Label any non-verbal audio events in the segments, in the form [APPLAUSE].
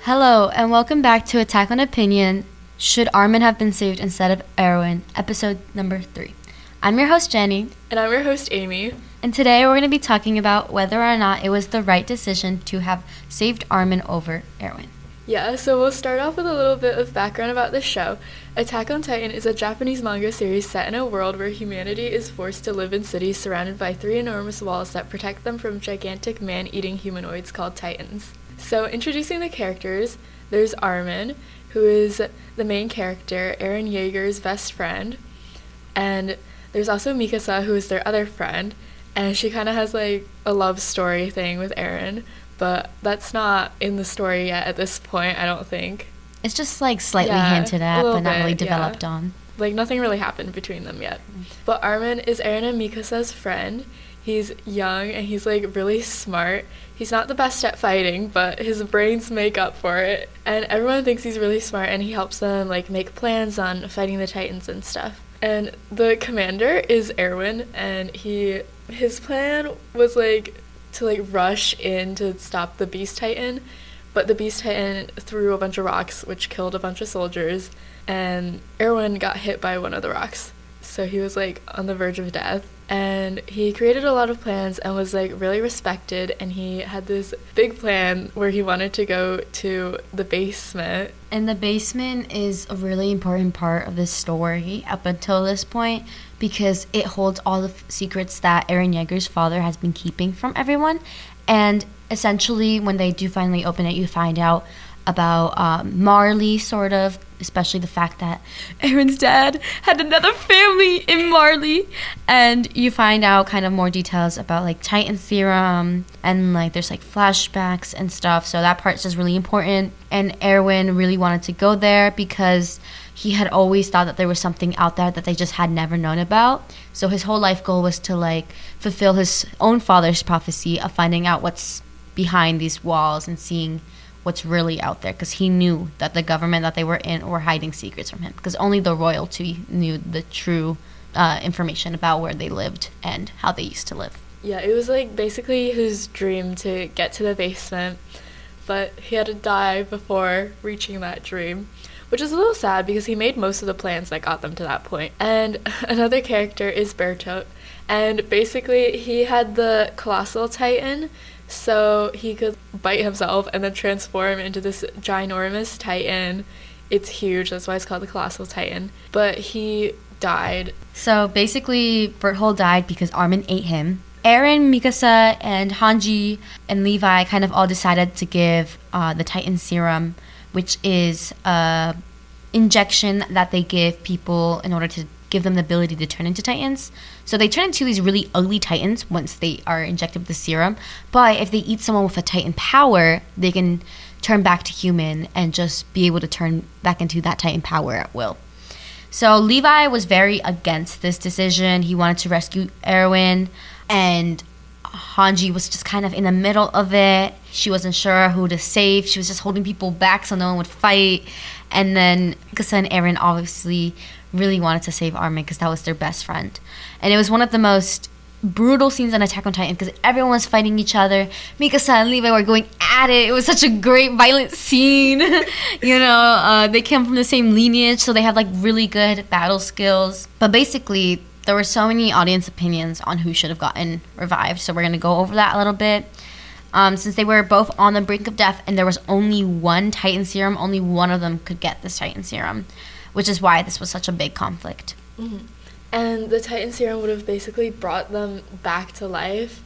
Hello, and welcome back to Attack on Opinion. Should Armin have been saved instead of Erwin? Episode number three. I'm your host, Jenny, And I'm your host, Amy. and today we're going to be talking about whether or not it was the right decision to have saved Armin over Erwin. Yeah, so we'll start off with a little bit of background about the show. Attack on Titan is a Japanese manga series set in a world where humanity is forced to live in cities surrounded by three enormous walls that protect them from gigantic man eating humanoids called Titans. So, introducing the characters, there's Armin, who is the main character, Eren Yeager's best friend, and there's also Mikasa, who is their other friend, and she kind of has like a love story thing with Eren, but that's not in the story yet at this point, I don't think. It's just like slightly Yeah, hinted at, but not really bit, yeah. developed on. Like nothing really happened between them yet. But Armin is Eren and Mikasa's friend. He's young and he's like really smart. He's not the best at fighting, but his brains make up for it. And everyone thinks he's really smart and he helps them like make plans on fighting the Titans and stuff. And the commander is Erwin and he his plan was like to like rush in to stop the Beast Titan, but the Beast Titan threw a bunch of rocks which killed a bunch of soldiers and Erwin got hit by one of the rocks. So he was like on the verge of death. And he created a lot of plans and was like really respected. And he had this big plan where he wanted to go to the basement. And the basement is a really important part of this story up until this point because it holds all the f- secrets that Eren Yeager's father has been keeping from everyone. And essentially, when they do finally open it, you find out about um, Marley, sort of, especially the fact that Eren's dad had another family in Marley. And you find out kind of more details about like Titan serum and like there's like flashbacks and stuff. So that part's just really important. And Erwin really wanted to go there because he had always thought that there was something out there that they just had never known about. So his whole life goal was to like fulfill his own father's prophecy of finding out what's behind these walls and seeing what's really out there because he knew that the government that they were in were hiding secrets from him because only the royalty knew the true uh, information about where they lived and how they used to live. Yeah, it was like basically his dream to get to the basement, but he had to die before reaching that dream, which is a little sad because he made most of the plans that got them to that point. And [LAUGHS] another character is Bertholdt, and basically he had the colossal titan, so he could bite himself and then transform into this ginormous titan. It's huge, that's why it's called the colossal titan. But he died So basically, Bertholdt died because Armin ate him. Eren, Mikasa, and Hanji and Levi kind of all decided to give uh, the Titan serum, which is a injection that they give people in order to give them the ability to turn into Titans. So they turn into these really ugly Titans once they are injected with the serum. But if they eat someone with a Titan power, they can turn back to human and just be able to turn back into that Titan power at will. So Levi was very against this decision. He wanted to rescue Erwin, and Hanji was just kind of in the middle of it. She wasn't sure who to save. She was just holding people back so no one would fight. And then Mikasa and Eren obviously really wanted to save Armin because that was their best friend. And it was one of the most brutal scenes on Attack on Titan because everyone was fighting each other. Mikasa and Levi were going at it. It was such a great violent scene. [LAUGHS] you know, uh, they came from the same lineage, so they have like really good battle skills. But basically, there were so many audience opinions on who should have gotten revived. So we're gonna go over that a little bit. Um, since they were both on the brink of death and there was only one Titan serum, only one of them could get this Titan serum, which is why this was such a big conflict. And the Titan serum would have basically brought them back to life.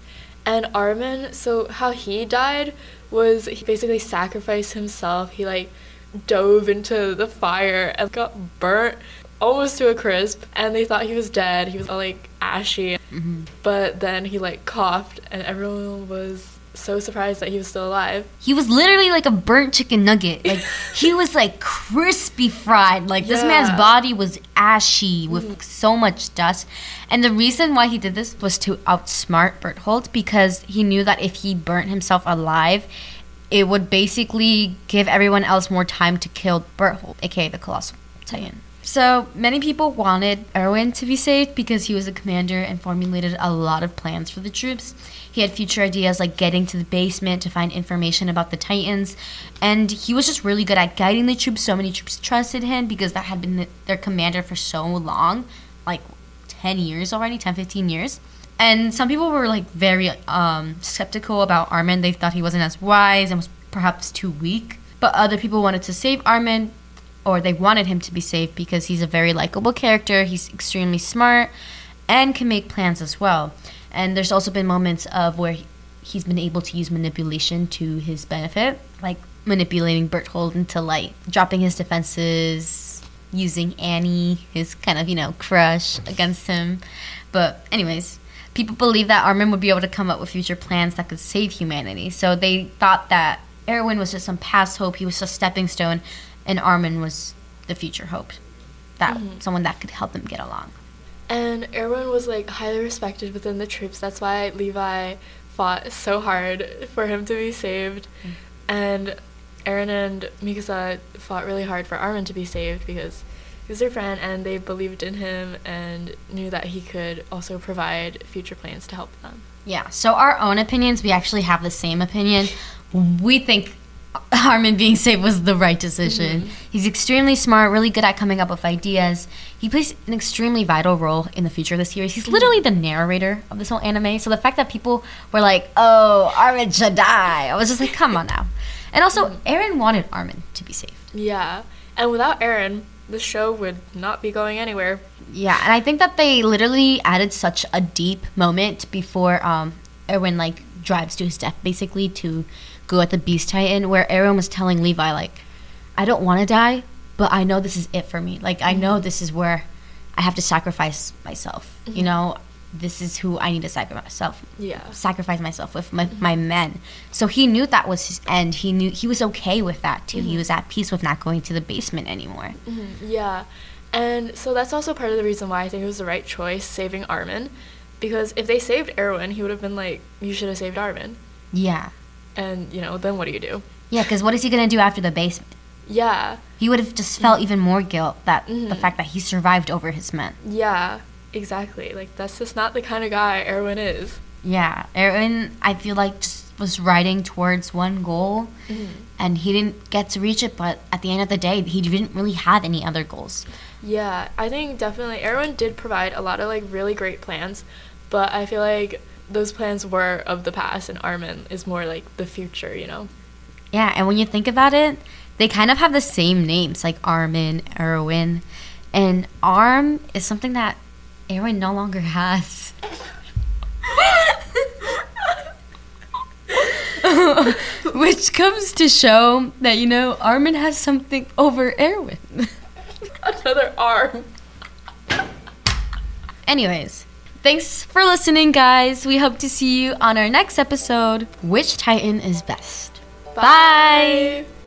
And Armin, so how he died was he basically sacrificed himself. He like dove into the fire and got burnt almost to a crisp. And they thought he was dead. He was all like ashy. But then he like coughed, and everyone was so surprised that he was still alive. He was literally like a burnt chicken nugget. Like [LAUGHS] he was like crispy fried. Like this man's body was ashy with mm. so much dust. And the reason why he did this was to outsmart Bertholdt because he knew that if he burnt himself alive, it would basically give everyone else more time to kill Bertholdt, aka the Colossal Titan. So many people wanted Erwin to be saved because he was a commander and formulated a lot of plans for the troops. He had future ideas like getting to the basement to find information about the Titans, and he was just really good at guiding the troops. So many troops trusted him because that had been the, their commander for so long like 10 years already 10 15 years and some people were like very um, skeptical about Armin. They thought he wasn't as wise and was perhaps too weak. But other people wanted to save Armin, or they wanted him to be saved because he's a very likable character. He's extremely smart and can make plans as well. And there's also been moments of where he's been able to use manipulation to his benefit, like manipulating Bertholdt into like dropping his defenses, using Annie, his kind of, you know, crush against him. But, anyways, people believed that Armin would be able to come up with future plans that could save humanity. So they thought that Erwin was just some past hope, he was a stepping stone, and Armin was the future hope. That Mm-hmm. someone that could help them get along. And Erwin was like highly respected within the troops. That's why Levi fought so hard for him to be saved. And Eren and Mikasa fought really hard for Armin to be saved because he was their friend and they believed in him and knew that he could also provide future plans to help them. Yeah, so our own opinions, we actually have the same opinion. We think [LAUGHS] Armin being saved was the right decision. Mm-hmm. He's extremely smart, really good at coming up with ideas. He plays an extremely vital role in the future of the series. He's mm-hmm. literally the narrator of this whole anime. So the fact that people were like, oh, Armin should die, I was just like, come on now. And also, mm-hmm. Eren wanted Armin to be saved. Yeah. And without Eren, the show would not be going anywhere. Yeah, and I think that they literally added such a deep moment before um Erwin like drives to his death basically to go at the Beast Titan where Erwin was telling Levi like I don't want to die, but I know this is it for me. Like I know mm-hmm. this is where I have to sacrifice myself. You mm-hmm. know, this is who I need to sacrifice myself Yeah. sacrifice myself with my, mm-hmm. my men. So he knew that was his end. He knew he was okay with that too. He was at peace with not going to the basement anymore. Yeah. And so that's also part of the reason why I think it was the right choice saving Armin. Because if they saved Erwin, he would have been like, you should have saved Armin. Yeah. And, you know, then what do you do? Yeah, because what is he gonna do after the basement? Yeah. He would have just felt even more guilt that the Mhm. fact that he survived over his men. Yeah. Exactly. Like, that's just not the kind of guy Erwin is. Yeah, Aaron, I feel like just was riding towards one goal, and he didn't get to reach it. But at the end of the day, he didn't really have any other goals. Yeah, I think definitely Erwin did provide a lot of like really great plans, but I feel like those plans were of the past and Armin is more like the future, you know? Yeah, and when you think about it, they kind of have the same names, like Armin, Erwin, and Arm is something that Erwin no longer has. [LAUGHS] Which comes to show that, you know, Armin has something over Erwin. [LAUGHS] Another arm. Anyways, thanks for listening, guys. We hope to see you on our next episode. Which Titan is best? Bye. Bye.